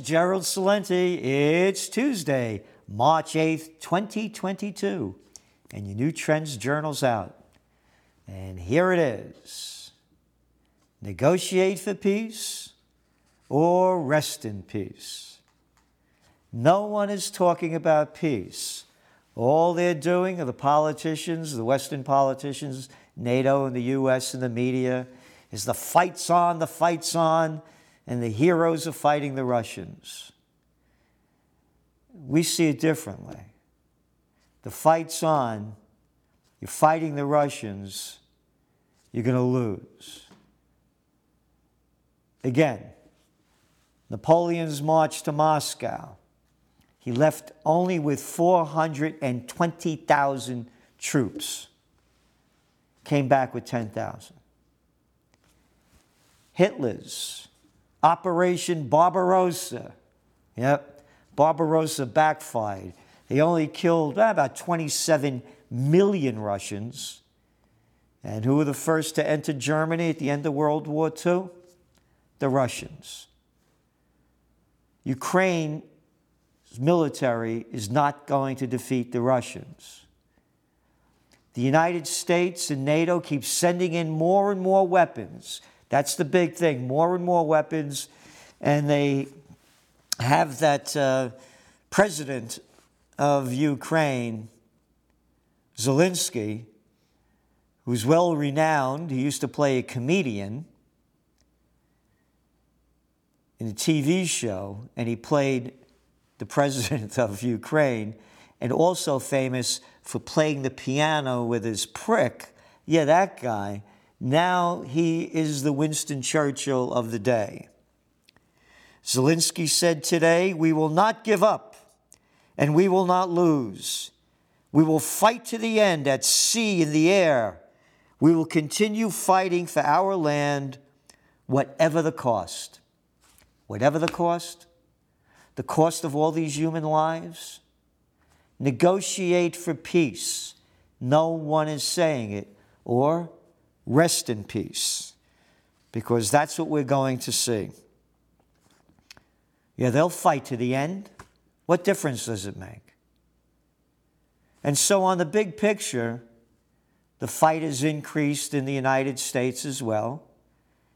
Gerald Celente. It's Tuesday, March 8th, 2022, and your new Trends Journal's out. And here it is Negotiate for peace or rest in peace. No one is talking about peace. All they're doing are the politicians, the Western politicians, NATO and the US and the media, is the fight's on, the fight's on, and the heroes are fighting the Russians. We see it differently. The fight's on, you're fighting the Russians, you're going to lose. Again, Napoleon's march to Moscow. He left only with 420,000 troops, came back with 10,000. Hitler's Operation Barbarossa. Yep, Barbarossa backfired. They only killed uh, about 27 million Russians. And who were the first to enter Germany at the end of World War II? The Russians. Ukraine's military is not going to defeat the Russians. The United States and NATO keep sending in more and more weapons. That's the big thing more and more weapons. And they have that uh, president of Ukraine, Zelensky, who's well renowned. He used to play a comedian in a TV show, and he played the president of Ukraine, and also famous for playing the piano with his prick. Yeah, that guy. Now he is the Winston Churchill of the day. Zelensky said today, We will not give up and we will not lose. We will fight to the end at sea, in the air. We will continue fighting for our land, whatever the cost. Whatever the cost, the cost of all these human lives? Negotiate for peace. No one is saying it. Or rest in peace, because that's what we're going to see. Yeah, they'll fight to the end. What difference does it make? And so, on the big picture, the fight has increased in the United States as well,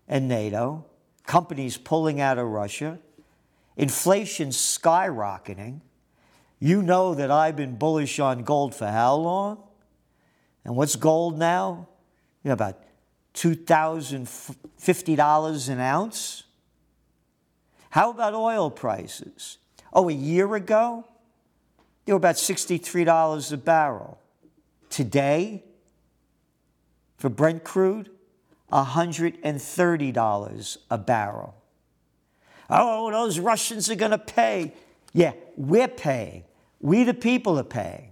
and NATO, companies pulling out of Russia inflation skyrocketing. You know that I've been bullish on gold for how long? And what's gold now? You know, about $2,050 an ounce. How about oil prices? Oh, a year ago, they were about $63 a barrel. Today, for Brent crude, $130 a barrel. Oh, those Russians are going to pay. Yeah, we're paying. We, the people, are paying.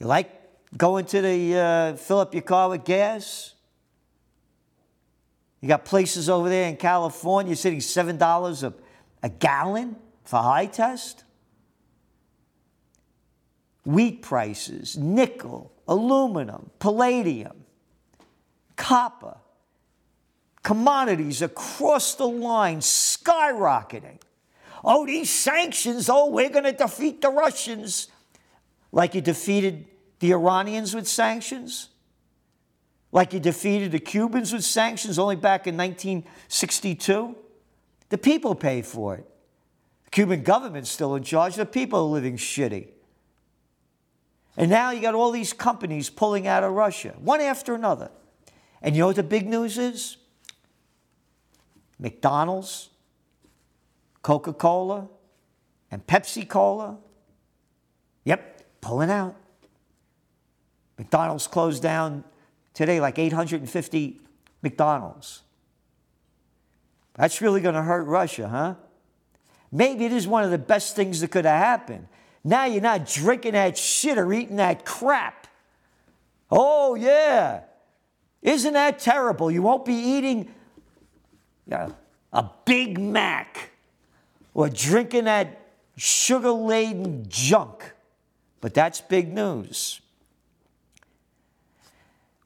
You like going to the uh, fill up your car with gas? You got places over there in California you're sitting seven dollars a, a gallon for high test. Wheat prices, nickel, aluminum, palladium, copper commodities across the line skyrocketing. Oh, these sanctions, oh, we're going to defeat the Russians. Like you defeated the Iranians with sanctions? Like he defeated the Cubans with sanctions only back in 1962? The people pay for it. The Cuban government's still in charge, the people are living shitty. And now you got all these companies pulling out of Russia, one after another. And you know what the big news is? McDonald's, Coca Cola, and Pepsi Cola. Yep, pulling out. McDonald's closed down today like 850 McDonald's. That's really going to hurt Russia, huh? Maybe it is one of the best things that could have happened. Now you're not drinking that shit or eating that crap. Oh, yeah. Isn't that terrible? You won't be eating a Big Mac or drinking that sugar laden junk. But that's big news.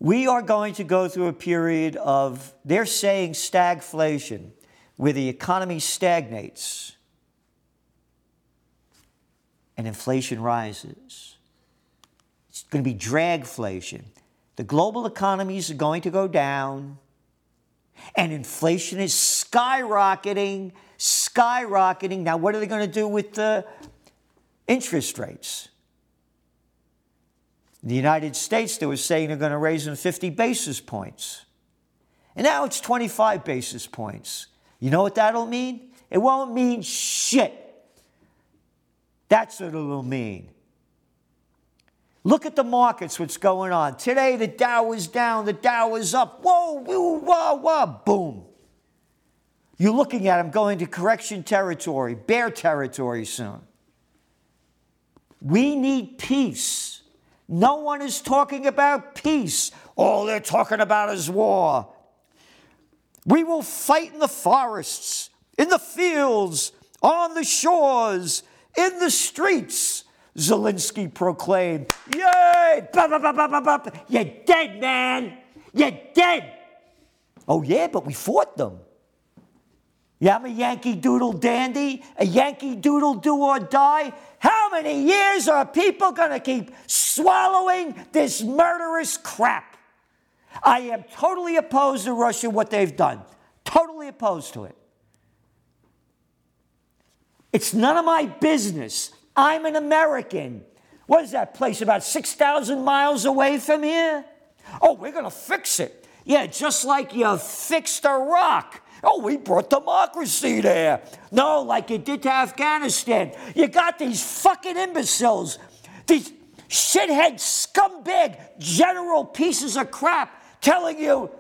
We are going to go through a period of, they're saying stagflation. where the economy stagnates and inflation rises. It's going to be dragflation. The global economies are going to go down, and inflation is skyrocketing, skyrocketing. Now, what are they going to do with the interest rates? The United States, they were saying they're going to raise them 50 basis points. And now it's 25 basis points. You know what that'll mean? It won't mean shit. That's what it'll mean. Look at the markets, what's going on. Today, the Dow is down, the Dow is up. Whoa, whoa, whoa, whoa, boom. You're looking at them going to correction territory, bear territory soon. We need peace. No one is talking about peace. All they're talking about is war. We will fight in the forests, in the fields, on the shores, in the streets. Zelensky proclaimed, Yay! Bah, bah, bah, You're dead, man! You're dead! Oh, yeah, but we fought them. Yeah, I'm a Yankee Doodle dandy, a Yankee Doodle do or die. How many years are people going to keep swallowing this murderous crap? I am totally opposed to Russia, what they've done. Totally opposed to it. It's none of my business. I'm an American. What is that place about 6,000 miles away from here? Oh, we're going to fix it. Yeah, just like you fixed Iraq. Oh, we brought democracy there. No, like you did to Afghanistan. You got these fucking imbeciles, these shithead scumbag general pieces of crap telling you,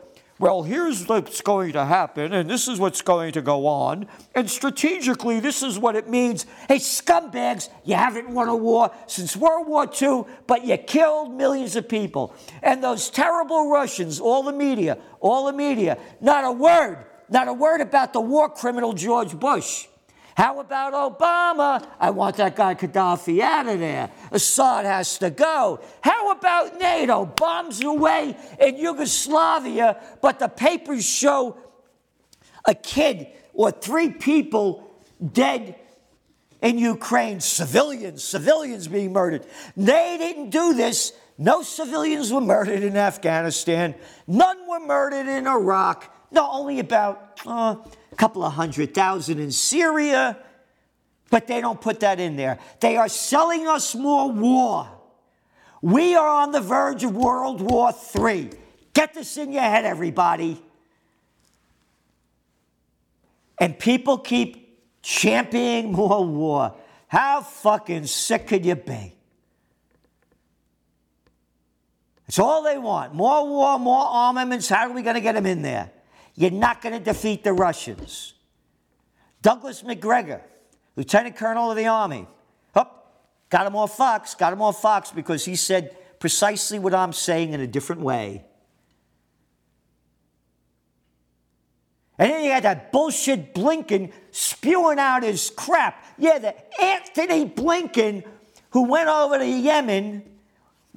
well, here's what's going to happen, and this is what's going to go on, and strategically, this is what it means. Hey, scumbags, you haven't won a war since World War II, but you killed millions of people. And those terrible Russians, all the media, all the media, not a word, not a word about the war criminal George Bush. How about Obama? I want that guy Gaddafi out of there. Assad has to go. How about NATO? Bombs away in Yugoslavia, but the papers show a kid or three people dead in Ukraine, civilians, civilians being murdered. They didn't do this. No civilians were murdered in Afghanistan. None were murdered in Iraq. No, only about uh, a couple of hundred thousand in Syria, but they don't put that in there. They are selling us more war. We are on the verge of World War III. Get this in your head, everybody. And people keep championing more war. How fucking sick could you be? It's all they want. More war, more armaments. How are we going to get them in there? You're not going to defeat the Russians. Douglas Macgregor, Lieutenant Colonel of the Army, oh, got him off Fox, got him off Fox because he said precisely what I'm saying in a different way. And then you had that bullshit Blinken spewing out his crap. Yeah, the Antony Blinken who went over to Yemen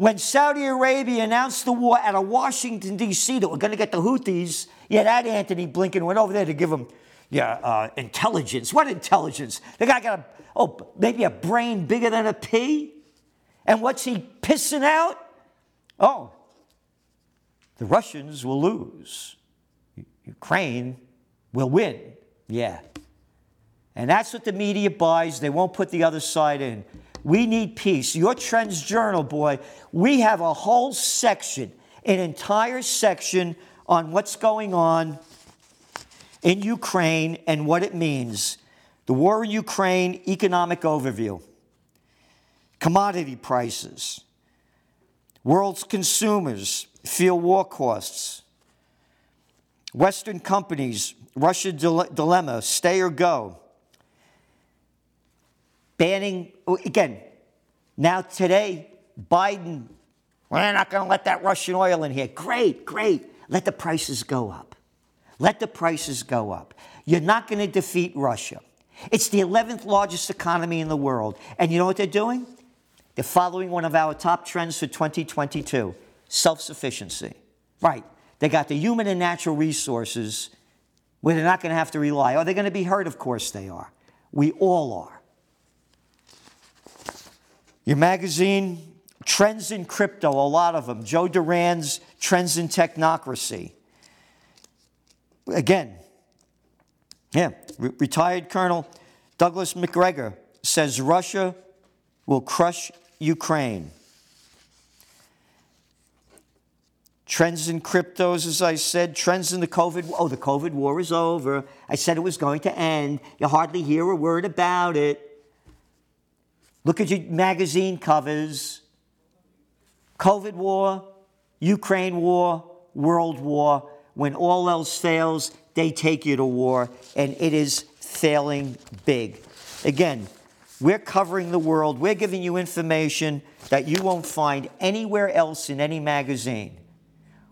when Saudi Arabia announced the war out of Washington, D.C., that we're going to get the Houthis, yeah, that Antony Blinken went over there to give them yeah, uh, intelligence. What intelligence? The guy got a, oh, maybe a brain bigger than a pea? And what's he pissing out? Oh, the Russians will lose. Ukraine will win. Yeah. And that's what the media buys. They won't put the other side in. We need peace. Your Trends Journal, boy, we have a whole section, an entire section on what's going on in Ukraine and what it means. The war in Ukraine, economic overview, commodity prices, world's consumers feel war costs, Western companies, Russia dilemma, stay or go banning, oh, again, now today, Biden, we're not going to let that Russian oil in here. Great, great. Let the prices go up. Let the prices go up. You're not going to defeat Russia. It's the 11th largest economy in the world. And you know what they're doing? They're following one of our top trends for 2022 self sufficiency. Right. They got the human and natural resources where they're not going to have to rely. Oh, are they going to be hurt? Of course they are. We all are. Your magazine, Trends in Crypto, a lot of them. Joe Duran's Trends in Technocracy. Again, yeah, re- retired Colonel Douglas Macgregor says Russia will crush Ukraine. Trends in cryptos, as I said, trends in the COVID. Oh, the COVID war is over. I said it was going to end. You hardly hear a word about it. Look at your magazine covers. COVID war, Ukraine war, world war. When all else fails, they take you to war, and it is failing big. Again, we're covering the world. We're giving you information that you won't find anywhere else in any magazine.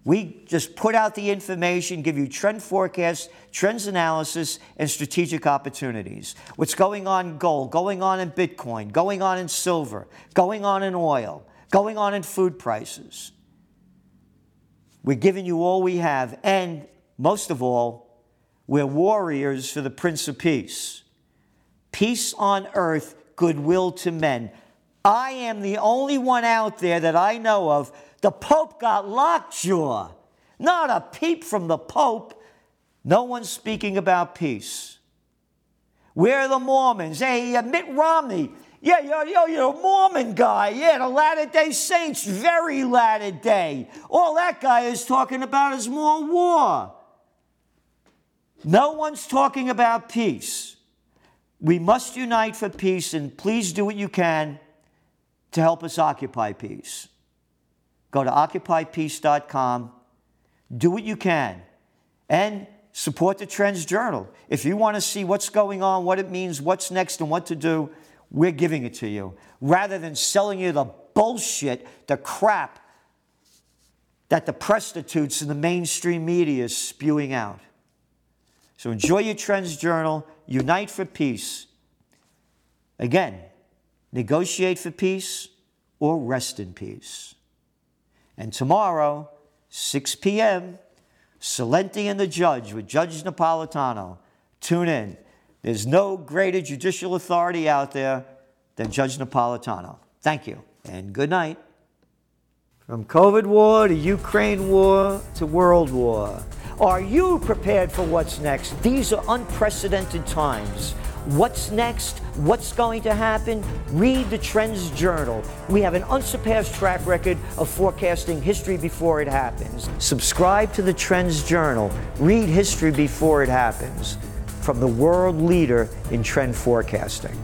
We just put out the information, give you trend forecasts, trends analysis, and strategic opportunities. What's going on in gold, going on in Bitcoin, going on in silver, going on in oil, going on in food prices. We're giving you all we have, and most of all, we're warriors for the Prince of Peace. Peace on earth, goodwill to men. I am the only one out there that I know of the Pope got lockjaw. Not a peep from the Pope. No one's speaking about peace. Where are the Mormons? Hey, uh, Mitt Romney. Yeah, you're, you're, you're a Mormon guy. Yeah, the Latter day Saints, very Latter day. All that guy is talking about is more war. No one's talking about peace. We must unite for peace, and please do what you can to help us occupy peace. Go to occupypeace.com, do what you can, and support the Trends Journal. If you want to see what's going on, what it means, what's next, and what to do, we're giving it to you rather than selling you the bullshit, the crap that the prostitutes in the mainstream media is spewing out. So enjoy your Trends Journal, unite for peace. Again, negotiate for peace or rest in peace. And tomorrow, 6 p.m., Celente and the Judge with Judge Napolitano. Tune in. There's no greater judicial authority out there than Judge Napolitano. Thank you, and good night. From COVID war to Ukraine war to world war. Are you prepared for what's next? These are unprecedented times. What's next? What's going to happen? Read the Trends Journal. We have an unsurpassed track record of forecasting history before it happens. Subscribe to the Trends Journal. Read history before it happens from the world leader in trend forecasting.